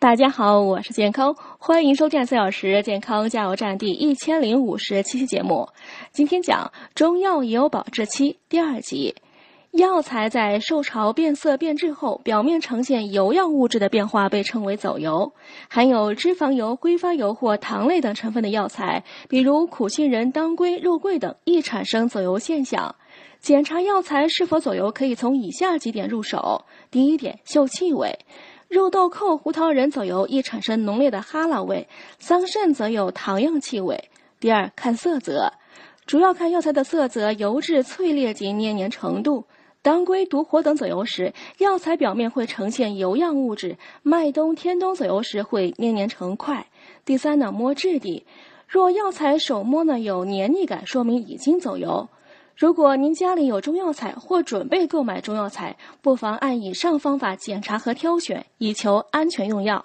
大家好，我是健康，欢迎收看四小时健康加油站第一千零五十七期节目。今天讲中药也有保质期第二集。药材在受潮变色变质后，表面呈现油样物质的变化被称为走油。含有脂肪油、挥发油或糖类等成分的药材，比如苦杏仁、当归、肉桂等，易产生走油现象。检查药材是否走油，可以从以下几点入手。第一点，嗅气味。肉豆蔻、胡桃仁走油易产生浓烈的哈喇味，桑葚则有糖样气味。第二，看色泽，主要看药材的色泽、油质脆裂及黏黏程度。当归、独活等走油时，药材表面会呈现油样物质；麦冬、天冬走油时会黏黏成块。第三呢，摸质地，若药材手摸呢有黏腻感，说明已经走油。如果您家里有中药材或准备购买中药材，不妨按以上方法检查和挑选，以求安全用药。